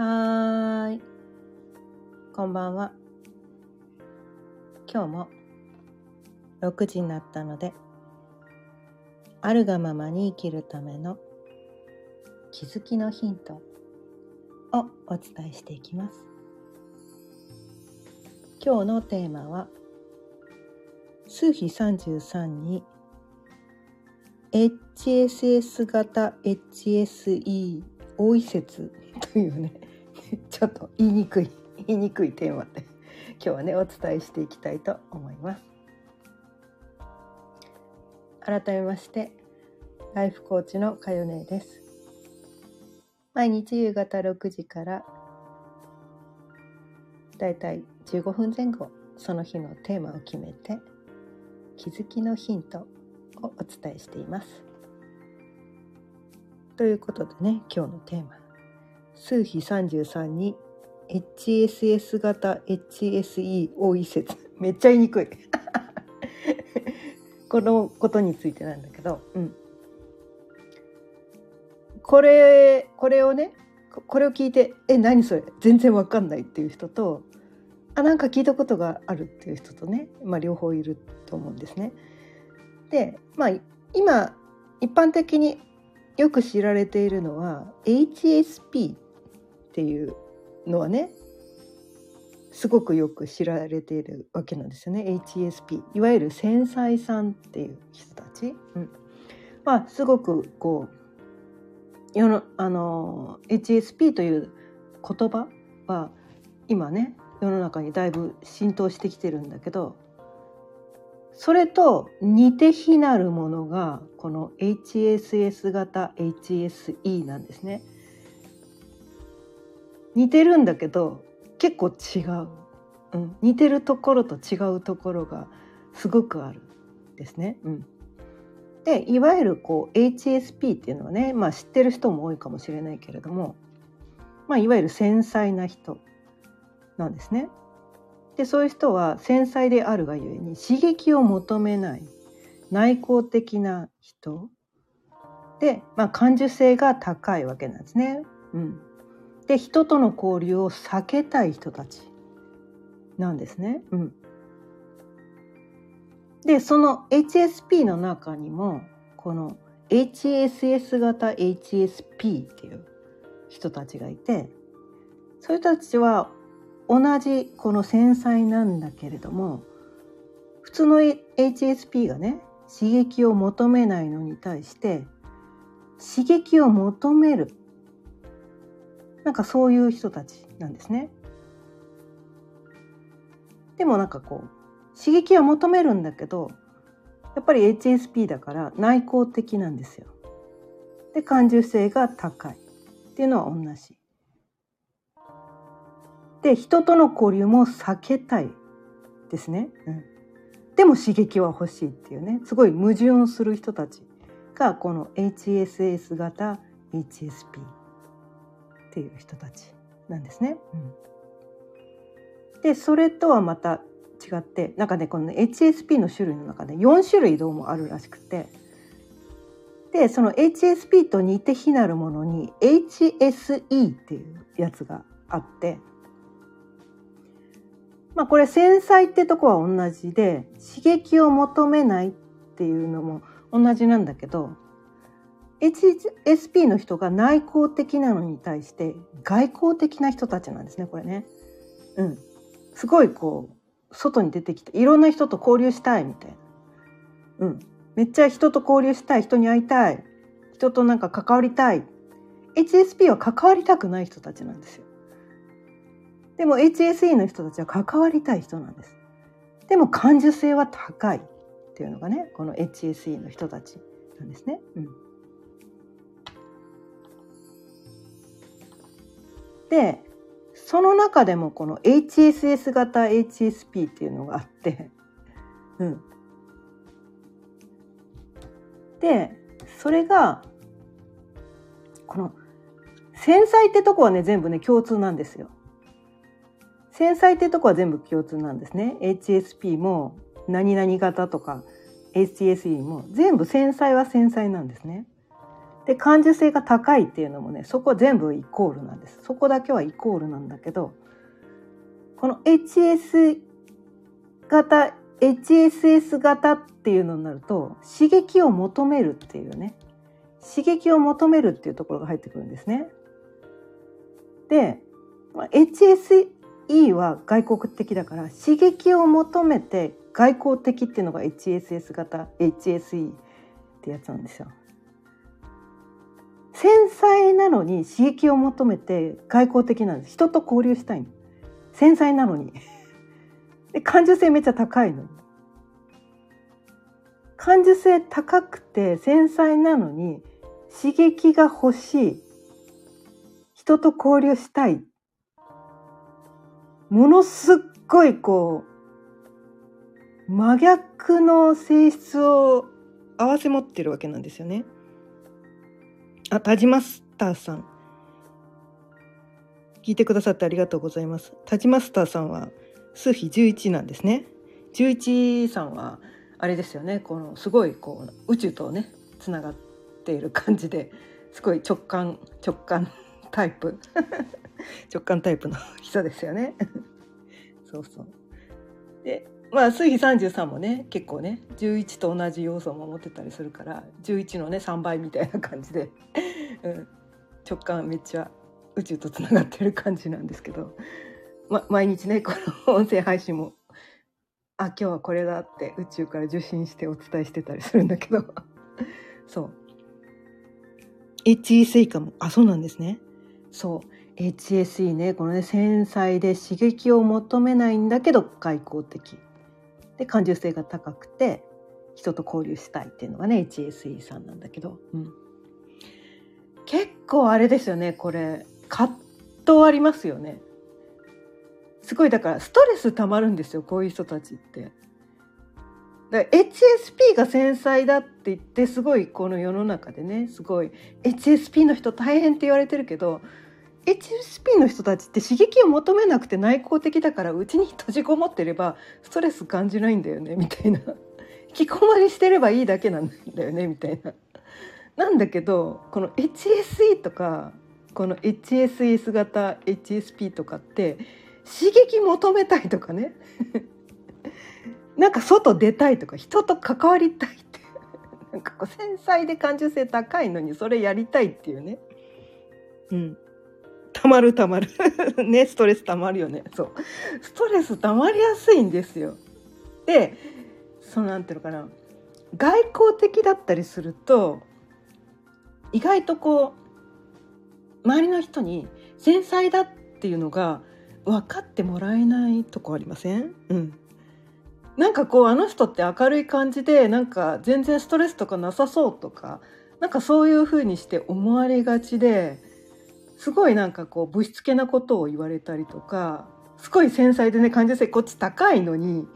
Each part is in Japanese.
はーい。こんばんは。今日も6時になったので、あるがままに生きるための気づきのヒントをお伝えしていきます。今日のテーマは、数比33に HSS 型 HSE 多い説というね ちょっと言いにくい 言いにくいテーマで 今日はねお伝えしていきたいと思います。改めましてライフコーチのかよねです。毎日夕方6時からだいたい15分前後その日のテーマを決めて気づきのヒントをお伝えしています。ということでね今日のテーマ。数比33に HSS 型 HSE 多い説。めっちゃ言いにくい。このことについてなんだけど、うん、これこれをねこれを聞いて「え何それ？全然わかんない」っていう人と「あなんか聞いたことがある」っていう人とね、まあ、両方いると思うんですね。でまあ今一般的によく知られているのは HSP っていうのはねすごくよく知られているわけなんですよね。HSP いわゆる繊細さんっていう人たち、うん、まあすごくこう世のあの HSP という言葉は今ね世の中にだいぶ浸透してきてるんだけどそれと似て非なるものがこの HSS 型 HSE なんですね。似てるんだけど結構違う、うん、似てるところと違うところがすごくあるですね。うん、でいわゆるこう HSP っていうのはね、まあ、知ってる人も多いかもしれないけれども、まあ、いわゆる繊細な人なんですね。でそういう人は繊細であるがゆえに刺激を求めない内向的な人で、まあ、感受性が高いわけなんですね。うん、で人との交流を避けたい人たちなんですね。うん、でその HSP の中にもこの HSS 型 HSP っていう人たちがいてそういう人たちは同じこの繊細なんだけれども普通の HSP がね刺激を求めないのに対して刺激を求めるなんかそういう人たちなんですね。でもなんかこう刺激は求めるんだけどやっぱり HSP だから内向的なんですよ。で感受性が高いっていうのは同じ。で人との交流も避けたいですね、うん、でも刺激は欲しいっていうねすごい矛盾する人たちがこの HSS 型 HSP っていう人たちなんですね。うん、でそれとはまた違ってなんかねこの、HSP の種類の中で4種類どうもあるらしくて。でその HSP と似て非なるものに HSE っていうやつがあって。まあこれ繊細ってとこは同じで刺激を求めないっていうのも同じなんだけど HSP の人が内向的なのに対して外向的な人たちなんですねこれね。うん。すごいこう外に出てきていろんな人と交流したいみたいな。うん。めっちゃ人と交流したい人に会いたい人となんか関わりたい HSP は関わりたくない人たちなんですよ。でも HSE の人たちは関わりたい人なんです。でも感受性は高いっていうのがねこの HSE の人たちなんですね。うん、でその中でもこの HSS 型 HSP っていうのがあって、うん、でそれがこの繊細ってとこはね全部ね共通なんですよ。繊細ってとこは全部共通なんですね。HSP も何々型とか HSE も全部繊細は繊細なんですね。で感受性が高いっていうのもねそこ全部イコールなんですそこだけはイコールなんだけどこの HS 型 HSS 型っていうのになると刺激を求めるっていうね刺激を求めるっていうところが入ってくるんですね。で HSE は外国的だから刺激を求めて外交的っていうのが HSS 型 HSE ってやつなんですよ。繊細なのに刺激を求めて外交的なんです。人と交流したいの。繊細なのに。で感受性めっちゃ高いの。感受性高くて繊細なのに刺激が欲しい。人と交流したい。ものすっごいこう真逆の性質を併せ持ってるわけなんですよね。あ、田島スターさん。聞いてくださってありがとうございます。田島スターさんは数比11なんですね。11さんはあれですよね。このすごいこう宇宙とねつながっている感じですごい直感直感タイプ 直感タイプの 人ですよね。そうそう。でまあ水比33もね結構ね11と同じ要素も持ってたりするから11のね3倍みたいな感じで、うん、直感めっちゃ宇宙とつながってる感じなんですけど、ま、毎日ねこの音声配信もあ今日はこれだって宇宙から受信してお伝えしてたりするんだけど そう。HE かも。あそうなんですね。そう。HSE ねこのね繊細で刺激を求めないんだけど外交的。で感受性が高くて人と交流したいっていうのがね HSE さんなんだけど、うん、結構あれですよねこれ。葛藤ありますよね。すごいだからストレスたまるんですよこういう人たちって。だから HSP が繊細だって言ってすごいこの世の中でねすごい。HSP の人大変って言われてるけど HSP の人たちって刺激を求めなくて内向的だからうちに閉じこもってればストレス感じないんだよねみたいな。引きこもりしてればいいだけなんだよねみたいな。なんだけどこの HSE とかこの HSS 型 HSP とかって刺激求めたいとかね。なんか外出たいとか人と関わりたいって。なんかこう繊細で感受性高いのにそれやりたいっていうね。うん。たまるたまる。ねストレスたまるよね。そう。ストレスたまりやすいんですよ。でそのなんていうのかな。外交的だったりすると意外とこう周りの人に繊細だっていうのが分かってもらえないとこありません？うん。なんかこうあの人って明るい感じでなんか全然ストレスとかなさそうとかなんかそういう風にして思われがちですごいなんかこうぶしつけなことを言われたりとかすごい繊細でね感受性こっち高いのに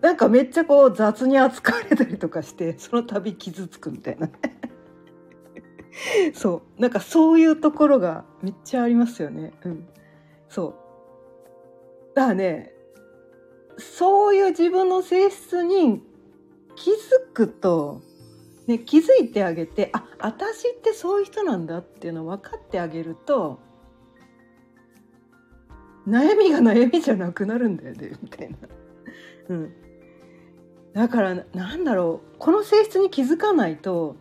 なんかめっちゃこう雑に扱われたりとかしてその度傷つくみたいな そう。なんかそういうところがめっちゃありますよね。うん。そう。だからねそういう自分の性質に気づくとね、気づいてあげてあ私ってそういう人なんだっていうのを分かってあげると悩みが悩みじゃなくなるんだよね みたいな。うん、だからなんだろうこの性質に気づかないと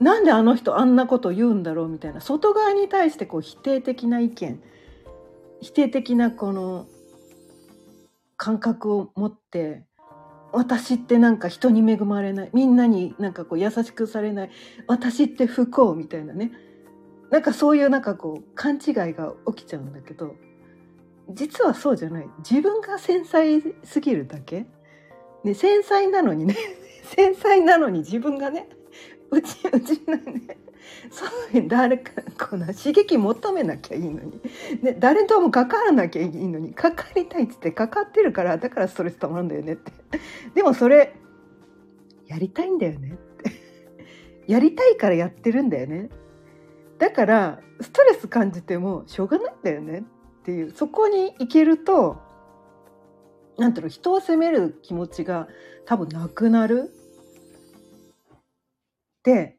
なんであの人あんなこと言うんだろうみたいな外側に対してこう否定的な意見否定的なこの感覚を持って私ってなんか人に恵まれない。みんなになんかこう優しくされない。私って不幸みたいなね。なんかそういうなんかこう勘違いが起きちゃうんだけど実はそうじゃない。自分が繊細すぎるだけ、ね、繊細なのにね。繊細なのに自分がね。うちうちのね。そう誰かこの刺激求めなきゃいいのに、ね、誰とも関わらなきゃいいのに関わりたいっつって関わってるからだからストレスたまるんだよねって。でもそれやりたいんだよねって。やりたいからやってるんだよね。だからストレス感じてもしょうがないんだよねっていう。そこに行けるとなんていうの人を責める気持ちが多分なくなる。で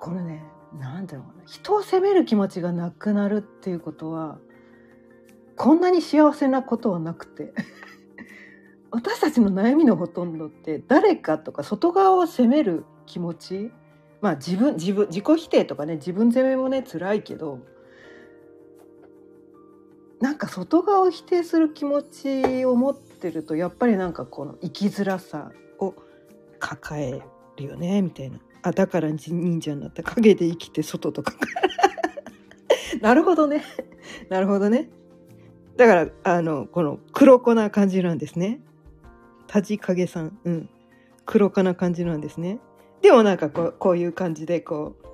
このねなんていうな。人を責める気持ちがなくなるっていうことはこんなに幸せなことはなくて 私たちの悩みのほとんどって誰かとか外側を責める気持ちまあ自分自分自己否定とかね自分責めもね辛いけどなんか外側を否定する気持ちを持ってるとやっぱりなんかこの生きづらさを抱えるよねみたいな。あだから忍者になった影で生きて外とか。なるほどね。なるほどね。だからあのこの黒子な感じなんですね。タジカゲさん。うん。黒子な感じなんですね。でもなんかこうこういう感じでこう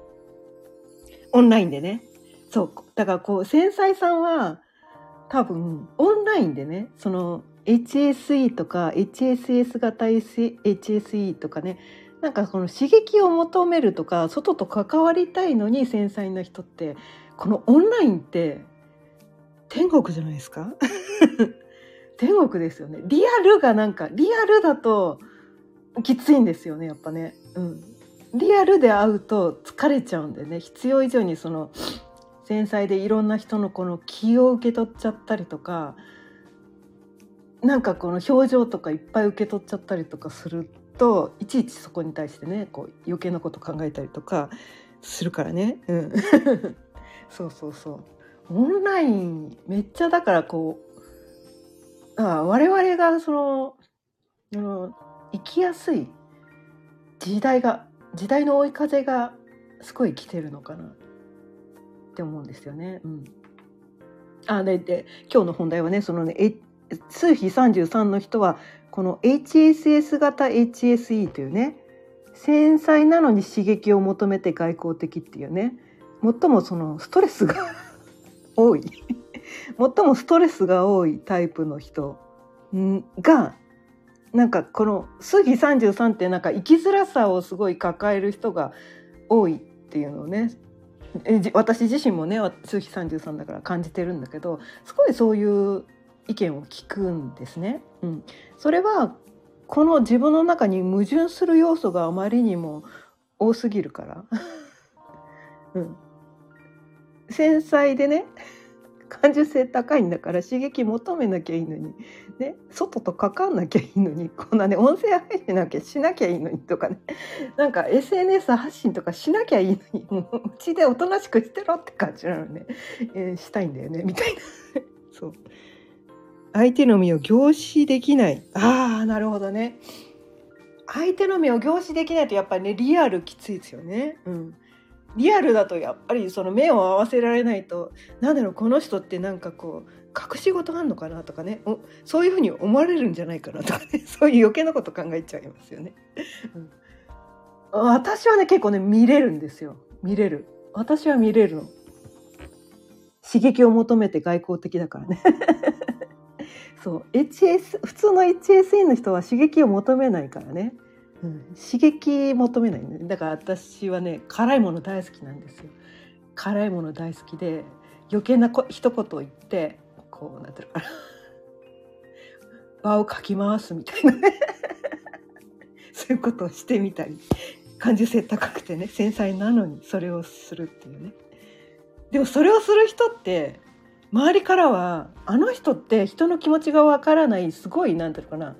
オンラインでね。そう。だからこう繊細さんは多分オンラインでねその HSE とか HSS 型 HSE とかねなんかこの刺激を求めるとか外と関わりたいのに繊細な人ってこのオンラインって天国じゃないですか？天国ですよね。リアルがなんかリアルだときついんですよねやっぱね。うん。リアルで会うと疲れちゃうんでね。必要以上にその繊細でいろんな人のこの気を受け取っちゃったりとかなんかこの表情とかいっぱい受け取っちゃったりとかするといちいちそこに対してねこう余計なこと考えたりとかするからね、うん、そうそうそう。オンラインめっちゃだからこうあ我々がそのの生きやすい時代が時代の追い風がすごい来てるのかなって思うんですよね。うん、あでで今日の本題はねそのね数比33の人はこの HSS 型 HSE というね繊細なのに刺激を求めて外交的っていうね最もそのストレスが 多い。最もストレスが多いタイプの人がなんかこの数比33ってなんか生きづらさをすごい抱える人が多いっていうのをね私自身もね数比33だから感じてるんだけどすごいそういう意見を聞くんですね。うん、それはこの自分の中に矛盾する要素があまりにも多すぎるから。うん、繊細でね感受性高いんだから刺激求めなきゃいいのに、ね、外と関わんなきゃいいのにこんなね音声配信なきゃしなきゃいいのにとかね。なんか SNS 発信とかしなきゃいいのにもううちでおとなしくしてろって感じなのね、えー、したいんだよねみたいな。そう。相手の身を凝視できないああなるほどね相手の目を凝視できないとやっぱりねリアルきついですよね。うんリアルだとやっぱりその目を合わせられないとなんだろうこの人ってなんかこう隠し事あんのかなとかねそういうふうに思われるんじゃないかなとかね そういう余計なこと考えちゃいますよね。うん、私はね結構ね見れるんですよ見れる私は見れるの。刺激を求めて外交的だからね。そう HS 普通の HSE の人は刺激を求めないからね。うん、刺激求めないね。だから私はね辛いもの大好きなんですよ。辛いもの大好きで余計なこ一言を言ってこうなってるから場 をかき回すみたいなね。そういうことをしてみたり。感受性高くてね繊細なのにそれをするっていうね。でもそれをする人って周りからはあの人って人の気持ちがわからないすごいなんていうかな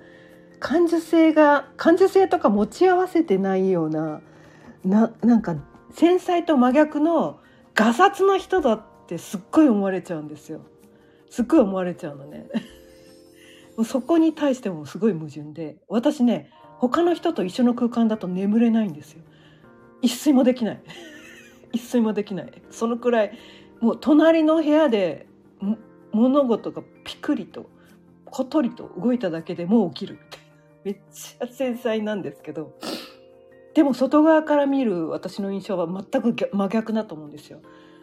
感受性が感受性とか持ち合わせてないようなななんか繊細と真逆のガサツな人だってすっごい思われちゃうんですよ。すっごい思われちゃうのね。そこに対してもすごい矛盾で私ね他の人と一緒の空間だと眠れないんですよ。一睡もできない。一睡もできない。そのくらいもう隣の部屋で物事がピクリと小鳥と動いただけでもう起きるみたいな。めっちゃ繊細なんですけどでも外側から見る私の印象は全く真逆だと思うんですよ。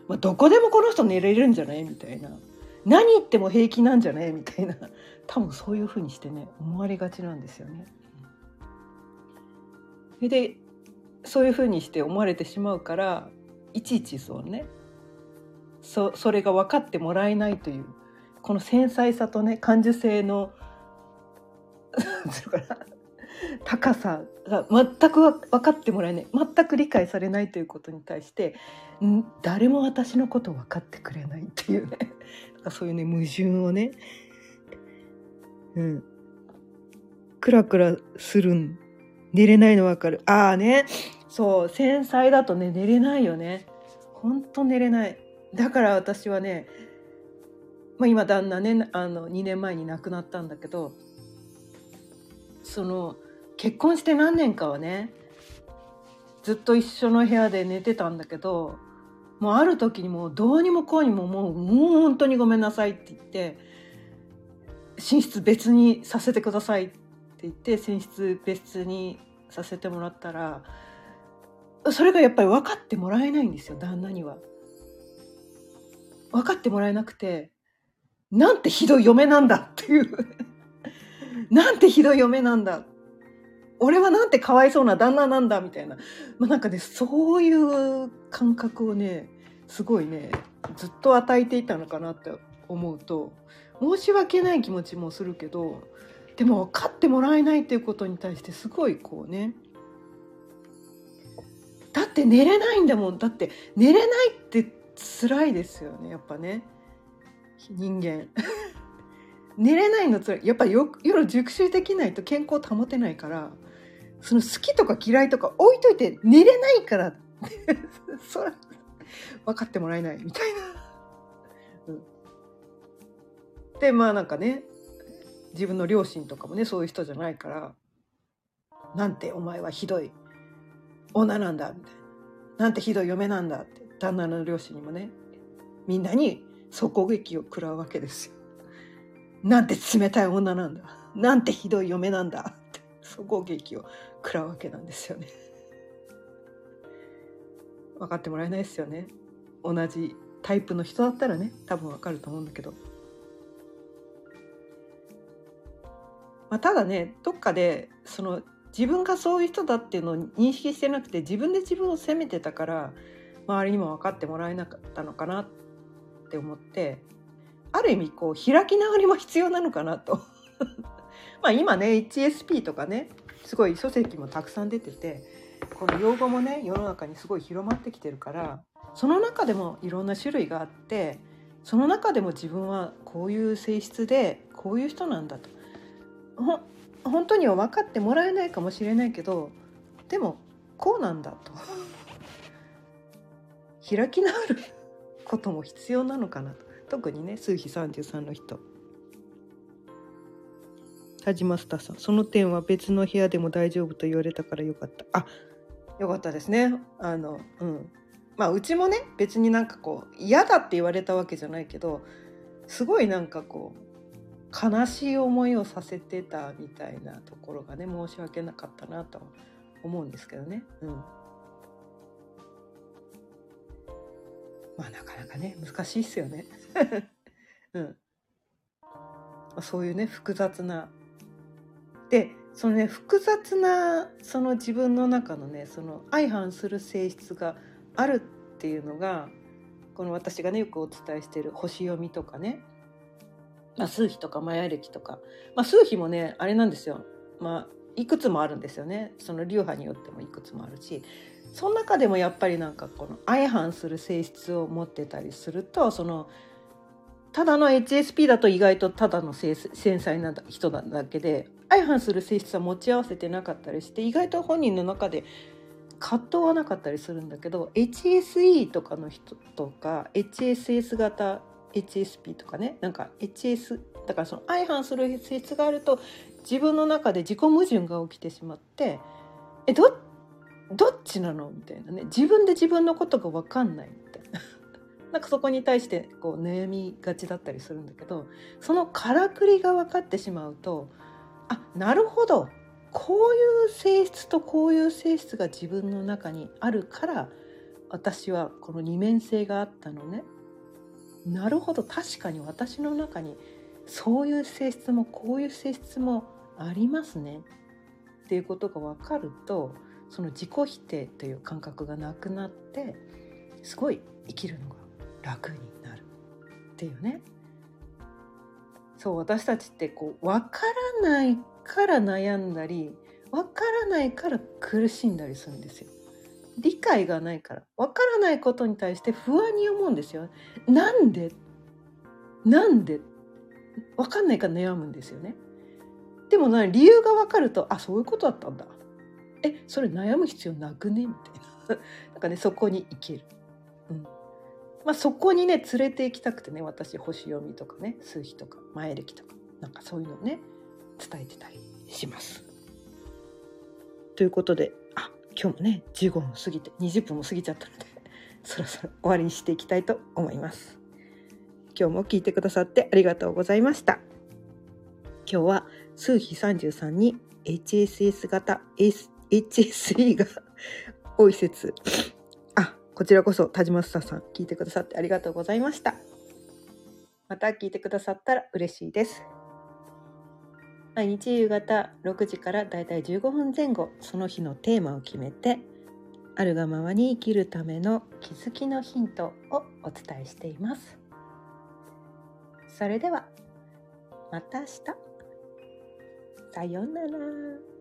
まあ、どこでもこの人寝れるんじゃないみたいな何言っても平気なんじゃないみたいな多分そういうふうにしてね思われがちなんですよね。でそういうふうにして思われてしまうからいちいちそうねそそれが分かってもらえないというこの繊細さとね感受性の 高さが全く分かってもらえない全く理解されないということに対して誰も私のこと分かってくれないっていうね。そういうね矛盾をねうん。クラクラするん寝れないの分かる。ああね。そう繊細だとね寝れないよね。ほんと寝れない。だから私はねまあ、今旦那ねあの2年前に亡くなったんだけどその結婚して何年かはねずっと一緒の部屋で寝てたんだけどもうある時にもうどうにもこうにももうもう本当にごめんなさいって言って寝室別にさせてくださいって言って寝室別にさせてもらったらそれがやっぱり分かってもらえないんですよ旦那には。分かってもらえなくてなんてひどい嫁なんだっていう。なんてひどい嫁なんだ。俺はなんてかわいそうな旦那なんだみたいな、まあ、なんかねそういう感覚をねすごいねずっと与えていたのかなって思うと申し訳ない気持ちもするけどでも分かってもらえないっていうことに対してすごいこうねだって寝れないんだもん。だって寝れないって辛いですよねやっぱね。人間。寝れないのつらいやっぱり夜熟睡できないと健康保てないからその好きとか嫌いとか置いといて寝れないから それ分かってもらえないみたいな。でまあなんかね自分の両親とかもねそういう人じゃないから「なんてお前はひどい女なんだ」みたいな「なんてひどい嫁なんだ」って旦那の両親にもねみんなに底撃を食らうわけですよ。なんて冷たい女なんだ。なんてひどい嫁なんだ。って底撃を食らうわけなんですよね。分かってもらえないですよね。同じタイプの人だったらね多分わかると思うんだけど。まあ、ただねどっかでその自分がそういう人だっていうのを認識してなくて自分で自分を責めてたから周りにも分かってもらえなかったのかなっって思ってある意味こう開き直りも必要なのかなと。まあ今ね HSP とかねすごい書籍もたくさん出ててこの用語もね世の中にすごい広まってきてるからその中でもいろんな種類があってその中でも自分はこういう性質でこういう人なんだと。ほ本当には分かってもらえないかもしれないけどでもこうなんだと。開き直る。ことも必要なのかなと。特にね数比33の人。田島スタさん。その点は別の部屋でも大丈夫と言われたからよかった。あよかったですね。あのうん。まあうちもね別になんかこう嫌だって言われたわけじゃないけどすごいなんかこう悲しい思いをさせてたみたいなところがね申し訳なかったなと思うんですけどね。うん。まあなかなかね難しいっすよね。うん、そういうね複雑な。でそのね複雑なその自分の中のねその相反する性質があるっていうのがこの私がねよくお伝えしてる星読みとかね、まあ、数比とかマヤ暦とか、まあ、数比もねあれなんですよ、まあ、いくつもあるんですよね。その流派によってもいくつもあるし。その中でもやっぱりなんかこの相反する性質を持ってたりするとそのただの HSP だと意外とただの繊細な人なだけで相反する性質は持ち合わせてなかったりして意外と本人の中で葛藤はなかったりするんだけど HSE とかの人とか HSS 型 HSP とかねなんか HS だからその相反する性質があると自分の中で自己矛盾が起きてしまってえどっどっちなの？みたいなね。自分で自分のことが分かんないみたいな。なんかそこに対してこう悩みがちだったりするんだけどそのからくりが分かってしまうとあなるほど。こういう性質とこういう性質が自分の中にあるから私はこの二面性があったのね。なるほど。確かに私の中にそういう性質もこういう性質もありますね。っていうことが分かるとその自己否定という感覚がなくなってすごい生きるのが楽になるっていうねそう私たちってこう分からないから悩んだりわからないから苦しんだりするんですよ。理解がないからわからないことに対して不安に思うんですよ。なんで？なんで？わかんないから悩むんですよね。でも理由がわかるとあそういうことだったんだ。えそれ悩む必要なくね？みたいな。なんかねそこに行ける。うんまあ、そこにね連れて行きたくてね私星読みとかね数比とか前歴とかなんかそういうのをね伝えてたりします。ということであ今日もね15分過ぎて20分も過ぎちゃったので そろそろ終わりにしていきたいと思います。今日も聞いてくださってありがとうございました。今日は数比33に HSS 型 HSE が多い説あこちらこそ田島スタさん聞いてくださってありがとうございました。また聞いてくださったら嬉しいです。毎日夕方6時からだいたい15分前後その日のテーマを決めてあるがままに生きるための気づきのヒントをお伝えしています。それではまた明日さようなら。